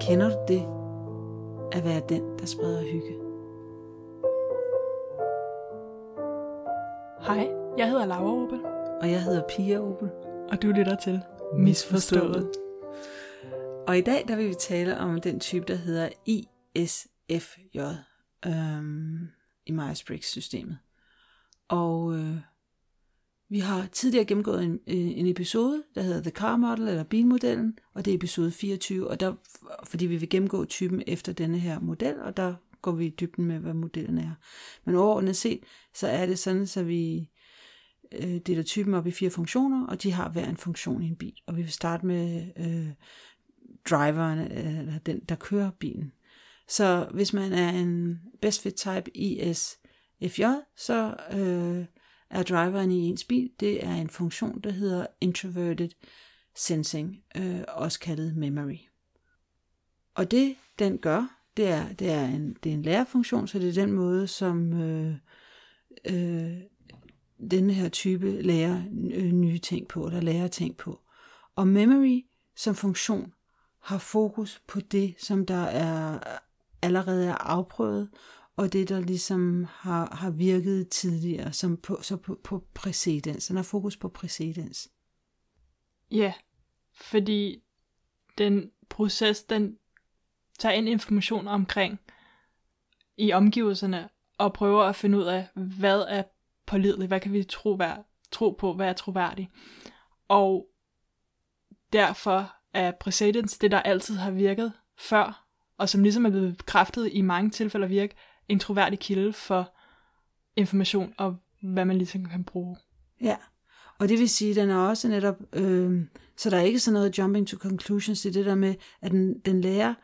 Kender du det at være den, der spreder hygge? Hej, jeg hedder Laura Opel, Og jeg hedder Pia Opel. og du lytter til Misforstået. Og i dag der vil vi tale om den type, der hedder ISFJ øhm, i Myers-Briggs-systemet. Og øh, vi har tidligere gennemgået en, øh, en episode, der hedder The Car Model, eller bilmodellen, og det er episode 24, og der, fordi vi vil gennemgå typen efter denne her model, og der går vi i dybden med, hvad modellen er. Men overordnet set, så er det sådan, så vi øh, deler typen op i fire funktioner, og de har hver en funktion i en bil. Og vi vil starte med øh, driveren, øh, eller den, der kører bilen. Så hvis man er en best fit type ISFJ, så øh, er driveren i ens bil, det er en funktion, der hedder introverted sensing, øh, også kaldet memory. Og det, den gør, det er, det er, en, det er en lærerfunktion, så det er den måde, som øh, øh, denne her type lærer øh, nye ting på, eller lærer ting på. Og memory som funktion har fokus på det, som der er allerede er afprøvet, og det, der ligesom har, har virket tidligere, som på, så på, på præcedens. Den har fokus på præcedens. Ja, fordi den proces, den tager ind information omkring i omgivelserne, og prøver at finde ud af, hvad er pålideligt, hvad kan vi tro, være, tro på, hvad er troværdigt. Og derfor er præcedens det, der altid har virket før, og som ligesom er blevet bekræftet i mange tilfælde at virke, en troværdig kilde for information, og hvad man ligesom kan bruge. Ja, og det vil sige, at den er også netop, øh, så der er ikke sådan noget jumping to conclusions, det er det der med, at den, den lærer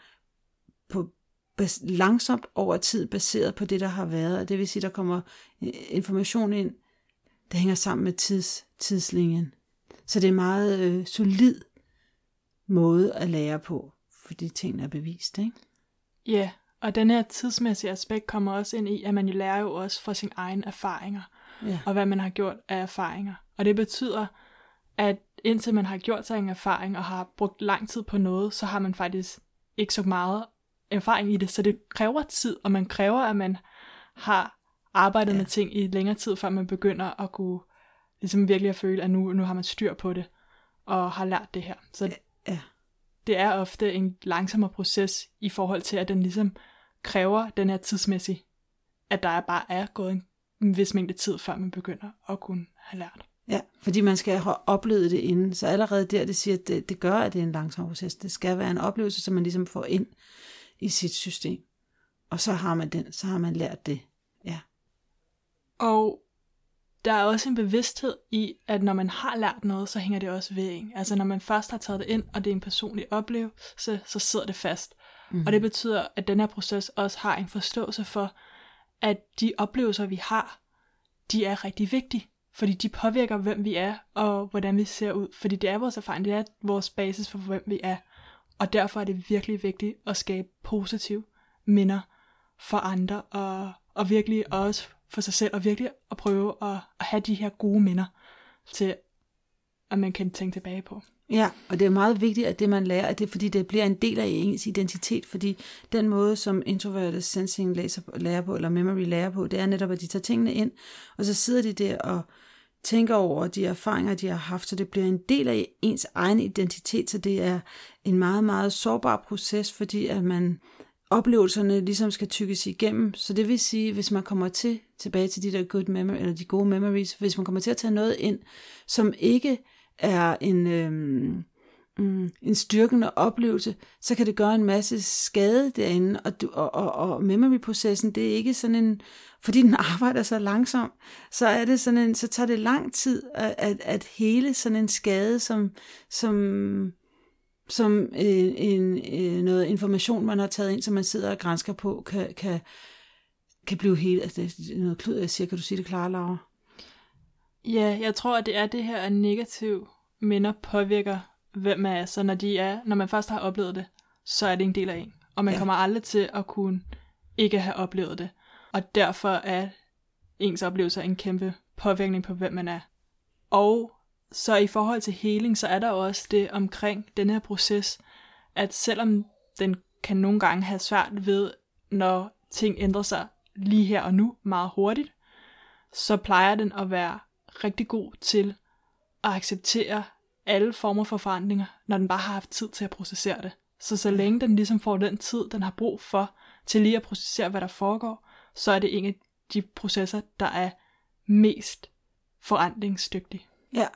på bas, langsomt over tid, baseret på det, der har været, og det vil sige, der kommer øh, information ind, der hænger sammen med tids, tidslinjen. Så det er en meget øh, solid måde at lære på, fordi tingene er bevist, ikke? Ja, og den her tidsmæssige aspekt kommer også ind i, at man jo lærer jo også fra sine egne erfaringer, Ja. og hvad man har gjort af erfaringer. Og det betyder, at indtil man har gjort sig en erfaring, og har brugt lang tid på noget, så har man faktisk ikke så meget erfaring i det. Så det kræver tid, og man kræver, at man har arbejdet Ja. med ting i længere tid, før man begynder at kunne ligesom virkelig at føle, at nu, nu har man styr på det, og har lært det her. Så Ja. Det er ofte en langsommere proces i forhold til, at den ligesom kræver den her tidsmæssige, at der bare er gået en, en vis mængde tid, før man begynder at kunne have lært. Ja, fordi man skal have oplevet det inden. Så allerede der, det siger, at det, det gør, at det er en langsom proces. Det skal være en oplevelse, som man ligesom får ind i sit system. Og så har man den, så har man lært det. Ja, Og der er også en bevidsthed i, at når man har lært noget, så hænger det også ved en. Altså når man først har taget det ind, og det er en personlig oplevelse, så sidder det fast. Mm. Og det betyder, at den her proces også har en forståelse for, at de oplevelser, vi har, de er rigtig vigtige. Fordi de påvirker, hvem vi er, og hvordan vi ser ud. Fordi det er vores erfaring, det er vores basis for, hvem vi er. Og derfor er det virkelig vigtigt at skabe positive minder for andre, og, og virkelig også for sig selv, og virkelig at prøve at, at have de her gode minder til, at man kan tænke tilbage på. Ja, og det er meget vigtigt, at det man lærer, at det, fordi det bliver en del af ens identitet, fordi den måde, som introverted sensing læser, lærer på, eller memory lærer på, det er netop, at de tager tingene ind, og så sidder de der og tænker over de erfaringer, de har haft, så det bliver en del af ens egen identitet, så det er en meget, meget sårbar proces, fordi at man oplevelserne ligesom skal tykkes igennem. Så det vil sige, hvis man kommer til tilbage til de der good memory, eller de gode memories, hvis man kommer til at tage noget ind, som ikke er en, øhm, mm, en styrkende oplevelse, så kan det gøre en masse skade derinde, og, du, og, og, og memory-processen, det er ikke sådan en, fordi den arbejder så langsomt, så er det sådan en, så tager det lang tid at, at, at hele sådan en skade, som, som, som øh, en, en, en, noget information, man har taget ind, som man sidder og grænsker på, kan, kan, kan blive helt, altså det er noget klud, jeg siger, kan du sige det klare, Laura? Ja, jeg tror, at det er det her, at negativ minder påvirker, hvem man er. Så når, de er, når man først har oplevet det, så er det en del af en. Og man Ja. kommer aldrig til at kunne ikke have oplevet det. Og derfor er ens oplevelser en kæmpe påvirkning på, hvem man er. Og Så i forhold til healing, så er der også det omkring den her proces, at selvom den kan nogle gange have svært ved, når ting ændrer sig lige her og nu meget hurtigt, så plejer den at være rigtig god til at acceptere alle former for forandringer, når den bare har haft tid til at processere det. Så så længe den ligesom får den tid, den har brug for, til lige at processere, hvad der foregår, så er det en af de processer, der er mest forandringsdygtig. Ja,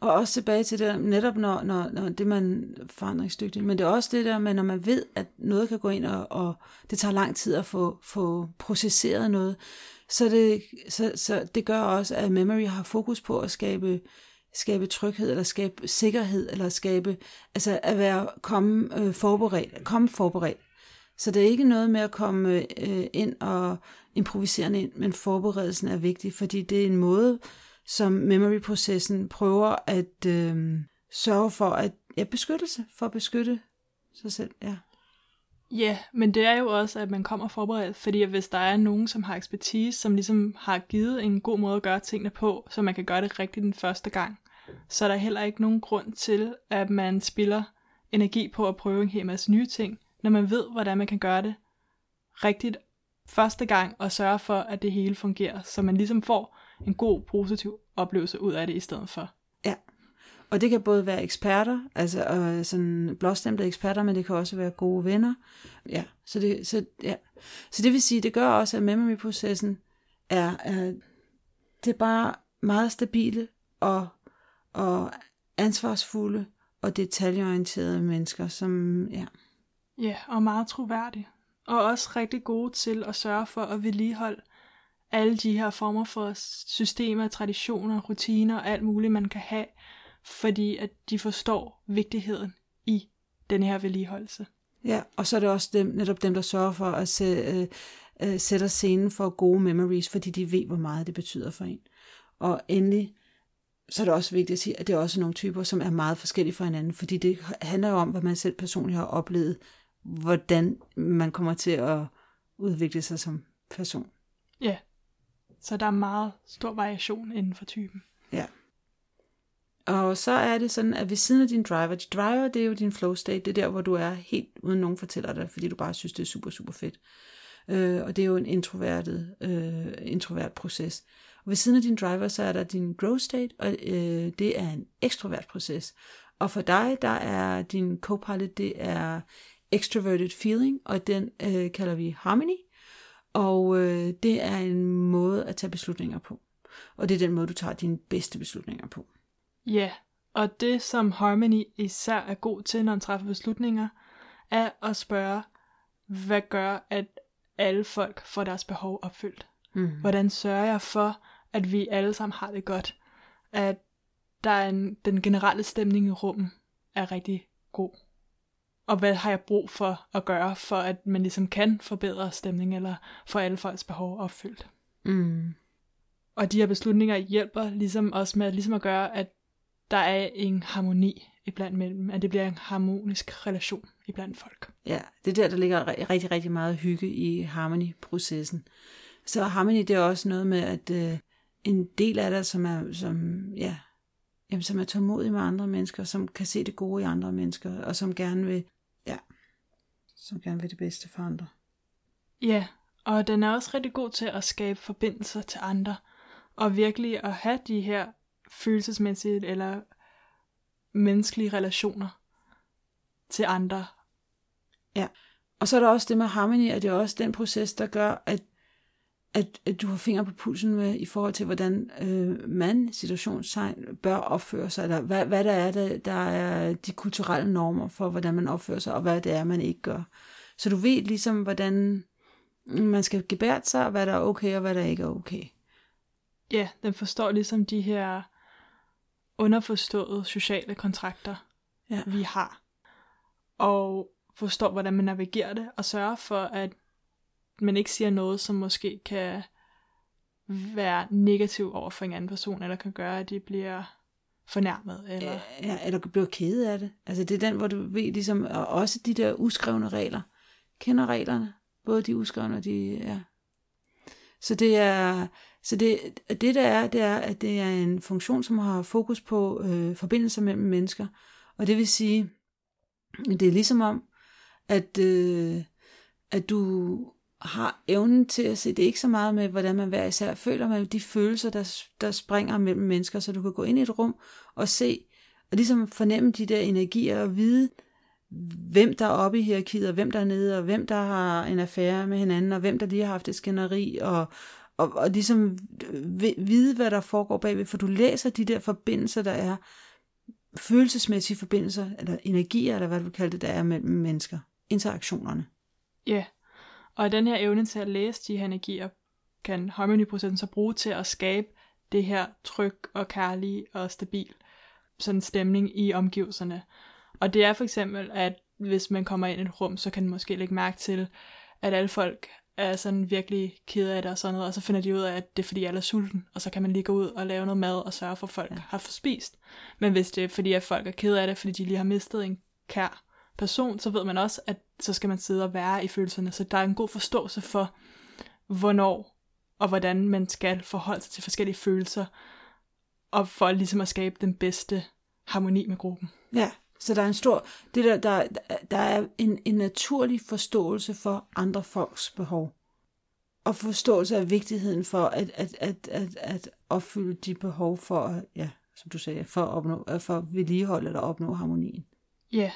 og også tilbage til det, netop når, når, når det man forandringsdygtig, men det er også det der med, når man ved, at noget kan gå ind, og, og det tager lang tid at få, få processeret noget, så det, så, så det gør også, at memory har fokus på at skabe skabe tryghed, eller skabe sikkerhed, eller skabe, altså at være, komme øh, forberedt, komme forberedt. Så det er ikke noget med at komme øh, ind og improvisere ind, men forberedelsen er vigtig, fordi det er en måde, som memory-processen prøver at øh, sørge for at ja, beskyttelse, for at beskytte sig selv. Ja. Ja, men det er jo også, at man kommer forberedt, fordi hvis der er nogen, som har ekspertise, som ligesom har givet en god måde at gøre tingene på, så man kan gøre det rigtigt den første gang, så er der heller ikke nogen grund til, at man spiller energi på at prøve en hel masse nye ting, når man ved, hvordan man kan gøre det rigtigt første gang, og sørge for, at det hele fungerer, så man ligesom får en god, positiv oplevelse ud af det i stedet for. Ja, og det kan både være eksperter, altså øh, sådan blåstemte eksperter, men det kan også være gode venner. Ja, så det, så, ja. så det vil sige, det gør også, at memory-processen er, er, det er bare meget stabile og, og ansvarsfulde og detaljeorienterede mennesker, som, ja. Ja, og meget troværdige. Og også rigtig gode til at sørge for at vedligeholde alle de her former for systemer, traditioner, rutiner og alt muligt, man kan have, fordi at de forstår vigtigheden i den her vedligeholdelse. Ja, og så er det også dem, netop dem, der sørger for at se, øh, øh, sætte scenen for gode memories, fordi de ved, hvor meget det betyder for en. Og endelig, så er det også vigtigt at sige, at det er også nogle typer, som er meget forskellige fra hinanden, fordi det handler jo om, hvad man selv personligt har oplevet, hvordan man kommer til at udvikle sig som person. Ja, så der er meget stor variation inden for typen. Ja. Og så er det sådan, at ved siden af din driver, din driver det er jo din flow state, det er der, hvor du er helt uden nogen fortæller dig, fordi du bare synes, det er super, super fedt. Øh, og det er jo en introvertet, øh, introvert proces. Og ved siden af din driver, så er der din grow state, og øh, det er en ekstrovert proces. Og for dig, der er din copilot, det er extroverted feeling, og den øh, kalder vi harmony. Og øh, det er en måde at tage beslutninger på. Og det er den måde, du tager dine bedste beslutninger på. Ja, og det som Harmony især er god til, når man træffer beslutninger, er at spørge, hvad gør, at alle folk får deres behov opfyldt? Mm. Hvordan sørger jeg for, at vi alle sammen har det godt? At der er en, den generelle stemning i rummet er rigtig god og hvad har jeg brug for at gøre, for at man ligesom kan forbedre stemningen, eller få alle folks behov opfyldt. Mm. Og de her beslutninger hjælper ligesom også med ligesom at gøre, at der er en harmoni iblandt mellem, at det bliver en harmonisk relation iblandt folk. Ja, det er der, der ligger rigtig, rigtig meget hygge i harmony-processen. Så harmony, det er også noget med, at øh, en del af det, som er, som, ja, jamen, som er tålmodig med andre mennesker, som kan se det gode i andre mennesker, og som gerne vil Ja. Som gerne vil det bedste for andre. Ja, og den er også rigtig god til at skabe forbindelser til andre. Og virkelig at have de her følelsesmæssige eller menneskelige relationer til andre. Ja, og så er der også det med harmony, at det er også den proces, der gør, at at, at du har fingre på pulsen med i forhold til, hvordan øh, man, situationstegn, bør opføre sig, eller hvad, hvad der er, der, der er de kulturelle normer for, hvordan man opfører sig, og hvad det er, man ikke gør. Så du ved ligesom, hvordan man skal gebære sig, og hvad der er okay, og hvad der ikke er okay. Ja, den forstår ligesom de her underforståede sociale kontrakter, ja. vi har. Og forstår, hvordan man navigerer det, og sørger for, at man ikke siger noget, som måske kan være negativ over for en anden person, eller kan gøre, at de bliver fornærmet. Eller... Ja, eller bliver ked af det. Altså det er den, hvor du ved, ligesom, og også de der uskrevne regler. Kender reglerne, både de uskrevne og de, ja. Så det er, så det, det der er, det er, at det er en funktion, som har fokus på øh, forbindelser mellem mennesker. Og det vil sige, det er ligesom om, at, øh, at du har evnen til at se, det er ikke så meget med, hvordan man hver især føler, men de følelser, der, der springer mellem mennesker, så du kan gå ind i et rum og se, og ligesom fornemme de der energier og vide, hvem der er oppe i hierarkiet, og hvem der er nede, og hvem der har en affære med hinanden, og hvem der lige har haft et skænderi, og, og, og ligesom vide, hvad der foregår bagved, for du læser de der forbindelser, der er, følelsesmæssige forbindelser, eller energier, eller hvad du vil kalde det, der er mellem mennesker. Interaktionerne. Ja, yeah og den her evne til at læse de her energier, kan harmonyprocessen så bruge til at skabe det her tryg og kærlig og stabil sådan stemning i omgivelserne. Og det er for eksempel, at hvis man kommer ind i et rum, så kan man måske lægge mærke til, at alle folk er sådan virkelig ked af det og sådan noget, og så finder de ud af, at det er fordi alle er sulten, og så kan man lige gå ud og lave noget mad og sørge for, at folk ja. har fået spist. Men hvis det er fordi, at folk er ked af det, fordi de lige har mistet en kær person, så ved man også, at så skal man sidde og være i følelserne. Så der er en god forståelse for, hvornår og hvordan man skal forholde sig til forskellige følelser, og for ligesom at skabe den bedste harmoni med gruppen. Ja, så der er en stor, det der, der, der er en, en naturlig forståelse for andre folks behov. Og forståelse af vigtigheden for at, at, at, at, at opfylde de behov for, ja, som du sagde, for at, opnå, for at vedligeholde eller opnå harmonien. Ja.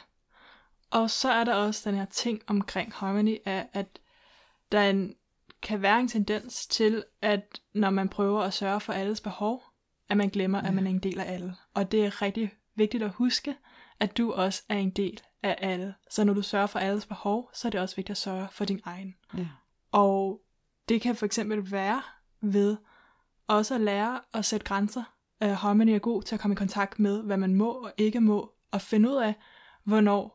Og så er der også den her ting omkring harmony, af, at der en, kan være en tendens til, at når man prøver at sørge for alles behov, at man glemmer, ja. at man er en del af alle. Og det er rigtig vigtigt at huske, at du også er en del af alle. Så når du sørger for alles behov, så er det også vigtigt at sørge for din egen. Ja. Og det kan for eksempel være ved også at lære at sætte grænser. Uh, Harmony er god til at komme i kontakt med, hvad man må og ikke må, og finde ud af, hvornår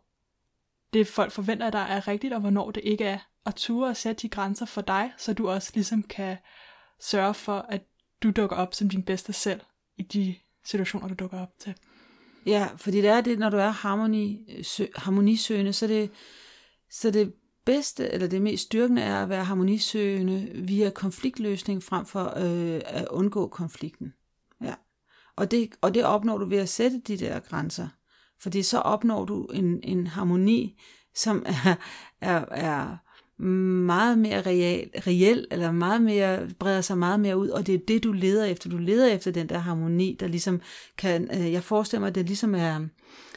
det folk forventer af dig er rigtigt, og hvornår det ikke er. Og ture at sætte de grænser for dig, så du også ligesom kan sørge for, at du dukker op som din bedste selv i de situationer, du dukker op til. Ja, fordi det er det, når du er harmoni, sø, harmonisøgende, så det, så det bedste, eller det mest styrkende er at være harmonisøgende via konfliktløsning frem for øh, at undgå konflikten. Ja. Og det, og det opnår du ved at sætte de der grænser. Fordi så opnår du en, en harmoni, som er, er, er meget mere real, reel, eller meget mere, breder sig meget mere ud, og det er det, du leder efter. Du leder efter den der harmoni, der ligesom kan, øh, jeg forestiller mig, at det ligesom er,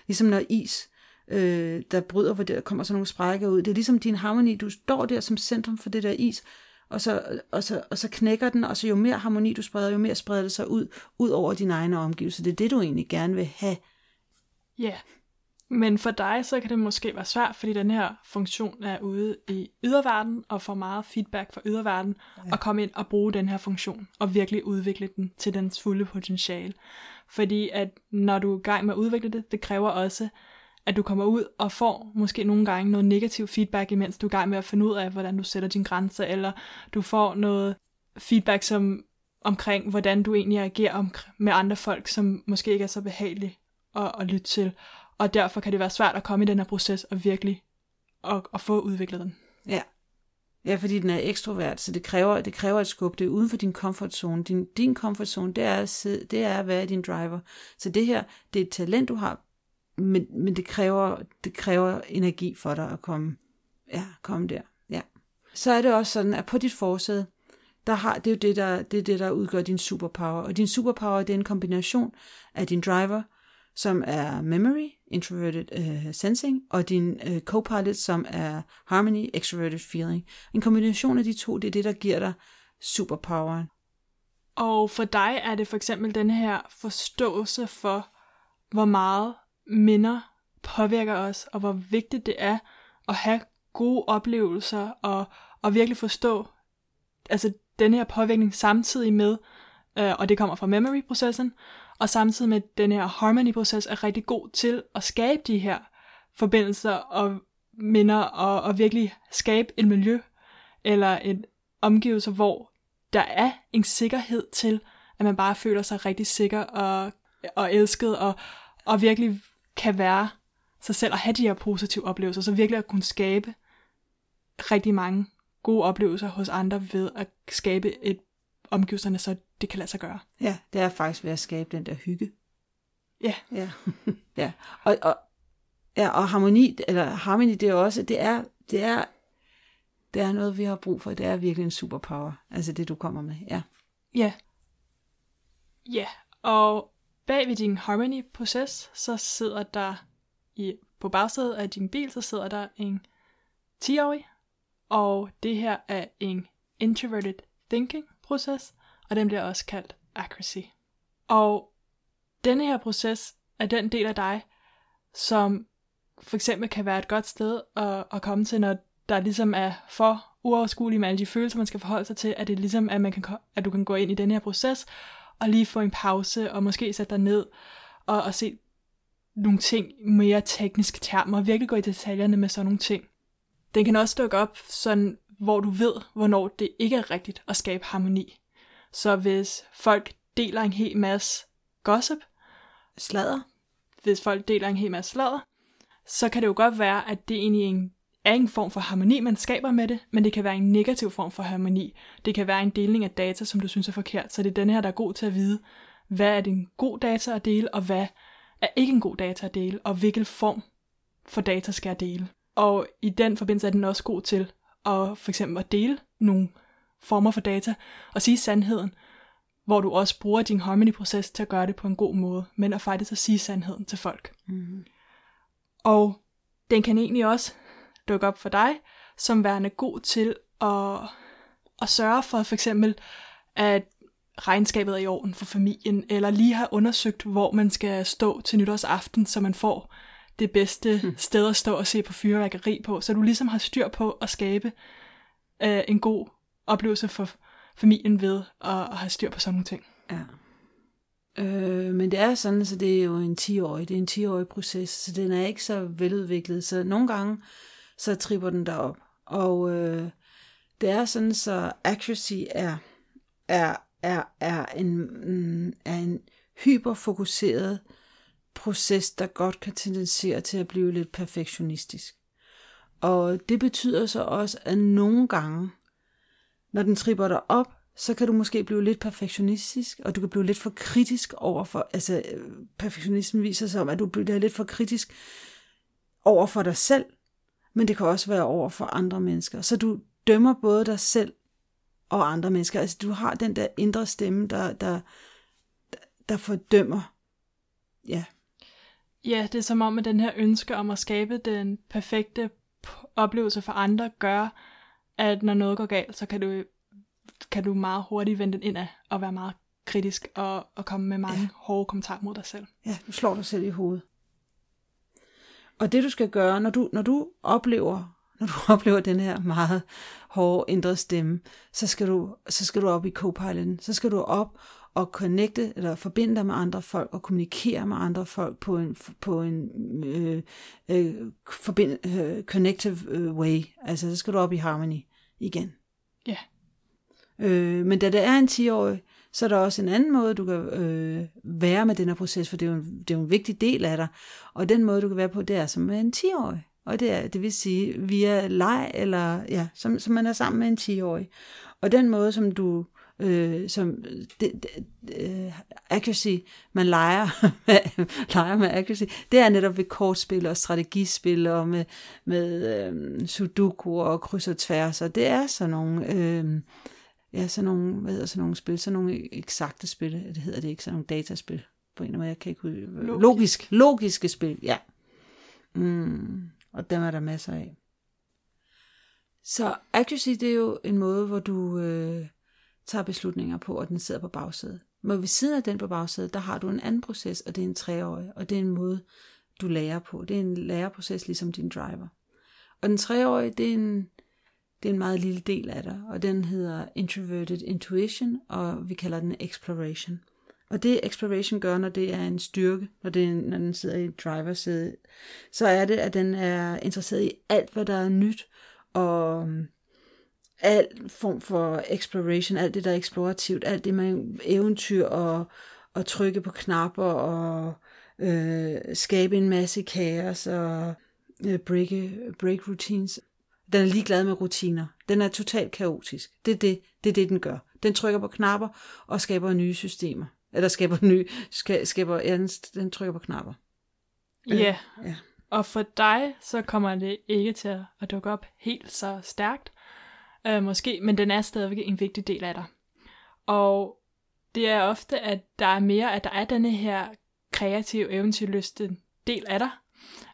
ligesom når is, øh, der bryder, hvor der kommer sådan nogle sprækker ud. Det er ligesom din harmoni, du står der som centrum for det der is, og så, og, så, og så knækker den, og så jo mere harmoni du spreder, jo mere spreder det sig ud, ud over dine egne omgivelser. Det er det, du egentlig gerne vil have. Ja. Yeah. Men for dig, så kan det måske være svært, fordi den her funktion er ude i yderverden, og får meget feedback fra yderverden, ja. at komme ind og bruge den her funktion, og virkelig udvikle den til dens fulde potentiale. Fordi at når du er i gang med at udvikle det, det kræver også, at du kommer ud og får måske nogle gange noget negativ feedback, imens du er i gang med at finde ud af, hvordan du sætter dine grænser, eller du får noget feedback som omkring, hvordan du egentlig agerer med andre folk, som måske ikke er så behagelige at, at lytte til og derfor kan det være svært at komme i den her proces og virkelig at, at få udviklet den. Ja. Ja, fordi den er ekstrovert, så det kræver, det kræver et skub. Det er uden for din comfort zone. Din, din comfort zone, det er, at sidde, det er at være din driver. Så det her, det er et talent, du har, men, men det, kræver, det kræver energi for dig at komme, ja, komme der. Ja. Så er det også sådan, at på dit forsæde, der har, det er jo det der, det er det, der udgør din superpower. Og din superpower, det er en kombination af din driver, som er memory, introverted uh, sensing, og din uh, copilot, som er harmony, extroverted feeling. En kombination af de to, det er det, der giver dig superpoweren. Og for dig er det for eksempel den her forståelse for, hvor meget minder påvirker os, og hvor vigtigt det er at have gode oplevelser, og, og virkelig forstå altså den her påvirkning samtidig med, øh, og det kommer fra memory-processen, og samtidig med den her harmony-proces er rigtig god til at skabe de her forbindelser og minder, og, og virkelig skabe et miljø, eller en omgivelse, hvor der er en sikkerhed til, at man bare føler sig rigtig sikker og, og elsket, og, og virkelig kan være sig selv og have de her positive oplevelser, så virkelig at kunne skabe rigtig mange gode oplevelser hos andre ved at skabe et omgivelserne, så det kan lade sig gøre. Ja, det er faktisk ved at skabe den der hygge. Ja. Ja. ja. Og, og, ja, og harmoni, eller harmoni, det er også, det er, det er, det er noget, vi har brug for. Det er virkelig en superpower. Altså det, du kommer med. Ja. Ja. Ja, og bag ved din harmony-proces, så sidder der i, på bagsædet af din bil, så sidder der en 10-årig, og det her er en introverted thinking proces, og den bliver også kaldt accuracy. Og denne her proces er den del af dig, som for eksempel kan være et godt sted at, at komme til, når der ligesom er for uoverskuelige med alle de følelser, man skal forholde sig til, at det ligesom, at, man kan, at du kan gå ind i den her proces, og lige få en pause, og måske sætte dig ned, og, og se nogle ting mere tekniske termer, og virkelig gå i detaljerne med sådan nogle ting. Den kan også dukke op, sådan, hvor du ved, hvornår det ikke er rigtigt at skabe harmoni. Så hvis folk deler en hel masse gossip, Sladder. hvis folk deler en hel masse sladder, så kan det jo godt være, at det egentlig en, er en form for harmoni, man skaber med det, men det kan være en negativ form for harmoni. Det kan være en deling af data, som du synes er forkert. Så det er den her, der er god til at vide, hvad er det en god data at dele, og hvad er ikke en god data at dele, og hvilken form for data skal jeg dele. Og i den forbindelse er den også god til at for eksempel at dele nogle former for data og sige sandheden, hvor du også bruger din harmony-proces til at gøre det på en god måde, men at faktisk at sige sandheden til folk. Mm. Og den kan egentlig også dukke op for dig, som værende god til at, at sørge for for eksempel, at regnskabet er i orden for familien, eller lige har undersøgt, hvor man skal stå til nytårsaften, så man får det bedste mm. sted at stå og se på fyrværkeri på, så du ligesom har styr på at skabe øh, en god oplevelse for familien ved at, at have styr på sådan nogle ting. Ja. Øh, men det er sådan, så det er jo en 10-årig, det er en 10-årig proces, så den er ikke så veludviklet. Så nogle gange, så tripper den derop. Og øh, det er sådan, så accuracy er, er, er, er, en, mm, er en hyperfokuseret proces, der godt kan tendensere til at blive lidt perfektionistisk. Og det betyder så også, at nogle gange, når den tripper dig op, så kan du måske blive lidt perfektionistisk, og du kan blive lidt for kritisk overfor, altså perfektionismen viser sig om, at du bliver lidt for kritisk over for dig selv, men det kan også være over for andre mennesker. Så du dømmer både dig selv og andre mennesker. Altså du har den der indre stemme, der, der, der fordømmer. Ja. Ja, det er som om, at den her ønske om at skabe den perfekte oplevelse for andre, gør, at når noget går galt, så kan du, kan du meget hurtigt vende den indad og være meget kritisk og, og komme med mange ja. hårde kommentarer mod dig selv. Ja, du slår dig selv i hovedet. Og det du skal gøre, når du, når du oplever når du oplever den her meget hårde indre stemme, så skal du, så skal du op i Copiloten. Så skal du op og connecte, eller forbinde dig med andre folk, og kommunikere med andre folk på en, på en øh, øh, forbind, øh, connective øh, way. Altså, så skal du op i harmony igen. Ja. Øh, men da det er en 10-årig, så er der også en anden måde, du kan øh, være med den her proces, for det er, jo en, det er jo en vigtig del af dig. Og den måde, du kan være på, det er som en 10-årig. Og det, er, det vil sige via leg, eller ja, som, som man er sammen med en 10-årig. Og den måde, som du, øh, som det, det, øh, accuracy, man leger med, leger med accuracy, det er netop ved kortspil og strategispil og med, med øh, sudoku og kryds og tværs, og det er sådan nogle, øh, ja, sådan nogle, hvad hedder sådan nogle spil, sådan nogle eksakte spil, det hedder det ikke, sådan nogle dataspil, på en eller anden måde, jeg kan ikke ud, logisk, logisk logiske spil, ja. Mm, og dem er der masser af. Så accuracy, det er jo en måde, hvor du øh, tager beslutninger på, og den sidder på bagsædet. Men ved siden af den på bagsædet, der har du en anden proces, og det er en treårig, og det er en måde, du lærer på. Det er en læreproces, ligesom din driver. Og den treårige, det er en, det er en meget lille del af dig, og den hedder Introverted Intuition, og vi kalder den Exploration. Og det exploration gør, når det er en styrke, når, det er, når den sidder i driversædet, så er det, at den er interesseret i alt, hvad der er nyt, og al form for exploration, alt det, der er eksplorativt, alt det med eventyr og, og trykke på knapper og øh, skabe en masse kaos og øh, break, break routines. Den er ligeglad med rutiner. Den er totalt kaotisk. Det er det, det, er det den gør. Den trykker på knapper og skaber nye systemer. Eller skaber nye, ska, skaber, ja, den, den trykker på knapper. Ja. Yeah. Ja. Og for dig, så kommer det ikke til at dukke op helt så stærkt, øh, måske, men den er stadigvæk en vigtig del af dig. Og det er ofte, at der er mere, at der er denne her kreative, eventyrlyste del af dig,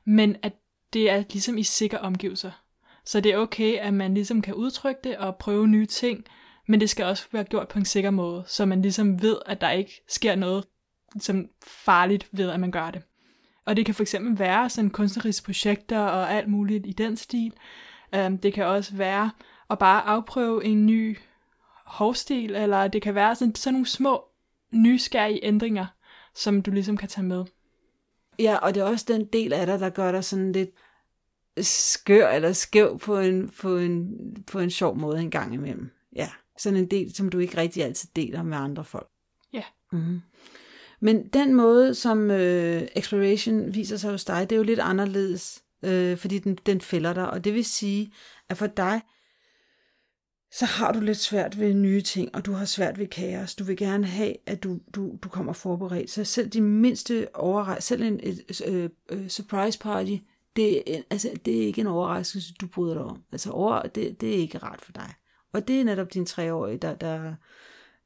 men at det er ligesom i sikre omgivelser. Så det er okay, at man ligesom kan udtrykke det og prøve nye ting, men det skal også være gjort på en sikker måde, så man ligesom ved, at der ikke sker noget som farligt ved, at man gør det. Og det kan for eksempel være sådan kunstneriske projekter og alt muligt i den stil. Øhm, det kan også være at bare afprøve en ny hovstil, eller det kan være sådan, sådan nogle små nysgerrige ændringer, som du ligesom kan tage med. Ja, og det er også den del af dig, der gør dig sådan lidt skør eller skæv på en, på en, på en sjov måde en gang imellem. Ja, sådan en del, som du ikke rigtig altid deler med andre folk. Ja. Mm-hmm. Men den måde, som øh, exploration viser sig hos dig, det er jo lidt anderledes, øh, fordi den, den fælder dig. Og det vil sige, at for dig, så har du lidt svært ved nye ting, og du har svært ved kaos. Du vil gerne have, at du, du, du kommer forberedt. Så selv de mindste overraskelser, selv en et, øh, øh, surprise party, det, altså, det er ikke en overraskelse, du bryder dig om. Altså, over, det, det er ikke rart for dig. Og det er netop din treårige, der, der,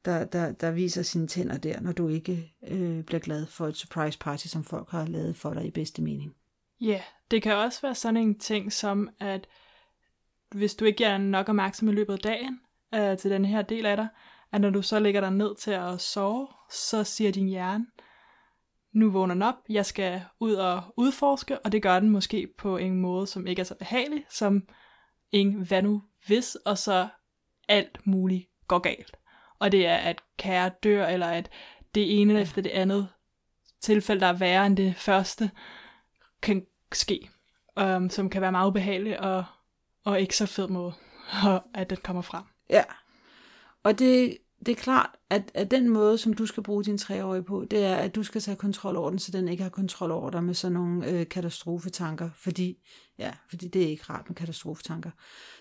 der, der, der viser sine tænder der, når du ikke øh, bliver glad for et surprise party, som folk har lavet for dig i bedste mening. Ja, yeah, det kan også være sådan en ting som, at hvis du ikke giver nok opmærksom i løbet af dagen øh, til den her del af dig, at når du så lægger dig ned til at sove, så siger din hjerne, nu vågner den op, jeg skal ud og udforske, og det gør den måske på en måde, som ikke er så behagelig, som en hvad nu hvis, og så alt muligt går galt. Og det er, at kære dør, eller at det ene efter det andet tilfælde, der er værre end det første, kan ske, um, som kan være meget ubehageligt, og, og ikke så fed måde, at det kommer frem. Ja, og det, det er klart, at, at den måde, som du skal bruge din treårige på, det er, at du skal tage kontrol over den, så den ikke har kontrol over dig med sådan nogle øh, katastrofetanker, fordi, ja, fordi det er ikke rart med katastrofetanker,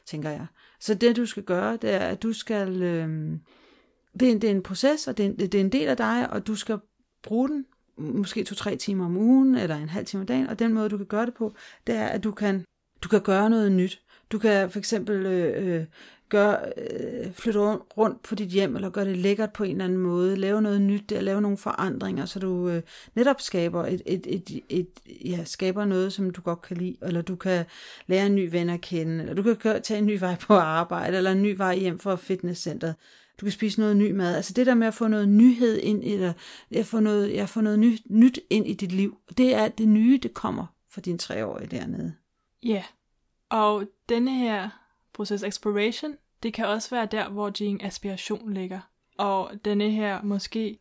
tænker jeg. Så det, du skal gøre, det er, at du skal, øh, det, er, det er en proces, og det er, det er en del af dig, og du skal bruge den, måske to-tre timer om ugen, eller en halv time om dagen, og den måde, du kan gøre det på, det er, at du kan, du kan gøre noget nyt. Du kan for eksempel øh, øh gør, øh, flytte rundt på dit hjem, eller gøre det lækkert på en eller anden måde, lave noget nyt der, lave nogle forandringer, så du øh, netop skaber et, et, et, et, ja, skaber noget, som du godt kan lide, eller du kan lære en ny ven at kende, eller du kan tage en ny vej på arbejde, eller en ny vej hjem fra fitnesscenteret. Du kan spise noget ny mad. Altså det der med at få noget nyhed ind, eller at få noget, ja, få noget ny, nyt ind i dit liv, det er det nye, det kommer for din treårige dernede. Ja, yeah og denne her proces exploration, det kan også være der, hvor din aspiration ligger. Og denne her måske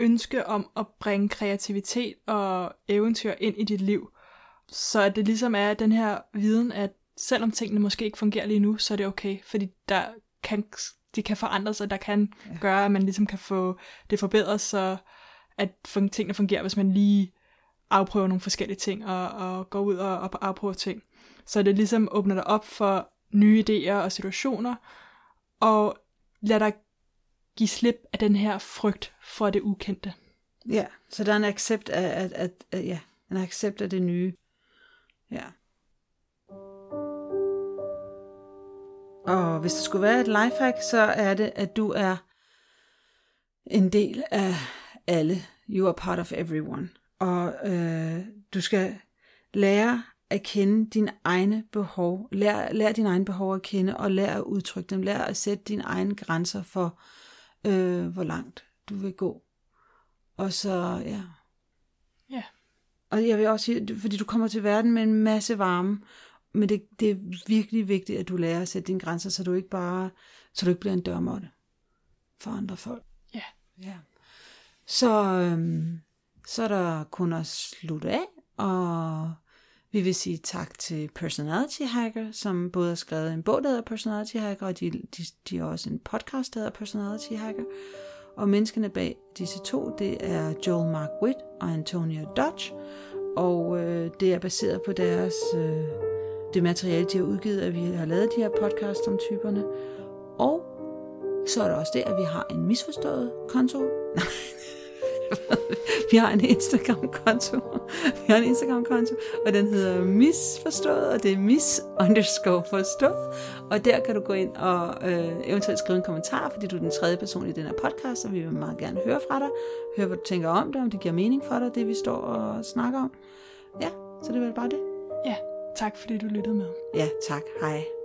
ønske om at bringe kreativitet og eventyr ind i dit liv. Så at det ligesom er den her viden, at selvom tingene måske ikke fungerer lige nu, så er det okay, fordi der kan, de kan forandre sig, der kan ja. gøre, at man ligesom kan få det forbedret, så at tingene fungerer, hvis man lige afprøver nogle forskellige ting, og, og går ud og, og afprøver ting. Så det ligesom åbner dig op for nye idéer og situationer, og lad dig give slip af den her frygt for det ukendte. Ja, så der er en accept af, at, at, at ja, en accept af det nye. Ja. Og hvis der skulle være et lifehack, så er det, at du er en del af alle. You are part of everyone. Og øh, du skal lære at kende dine egne behov. Lær, lær dine egne behov at kende, og lær at udtrykke dem. Lær at sætte dine egne grænser for, øh, hvor langt du vil gå. Og så, ja. Ja. Og jeg vil også sige, fordi du kommer til verden med en masse varme, men det, det er virkelig vigtigt, at du lærer at sætte dine grænser, så du ikke bare, så du ikke bliver en dørmåtte for andre folk. Ja. Ja. Så, øhm, så er der kun at slutte af, og vi vil sige tak til Personality Hacker, som både har skrevet en bog, der hedder Personality Hacker, og de, de, de har også en podcast, der hedder Personality Hacker. Og menneskene bag disse to, det er Joel Mark Witt og Antonio Dodge, og øh, det er baseret på deres øh, det materiale, de har udgivet, at vi har lavet de her podcast om typerne. Og så er der også det, at vi har en misforstået konto. Nej, vi har en Instagram-konto. Vi har en Instagram-konto, og den hedder misforstået, og det er mis underscore forstået. Og der kan du gå ind og øh, eventuelt skrive en kommentar, fordi du er den tredje person i den her podcast, og vi vil meget gerne høre fra dig. Høre, hvad du tænker om det, om det giver mening for dig, det vi står og snakker om. Ja, så det er vel bare det. Ja, tak fordi du lyttede med. Ja, tak. Hej.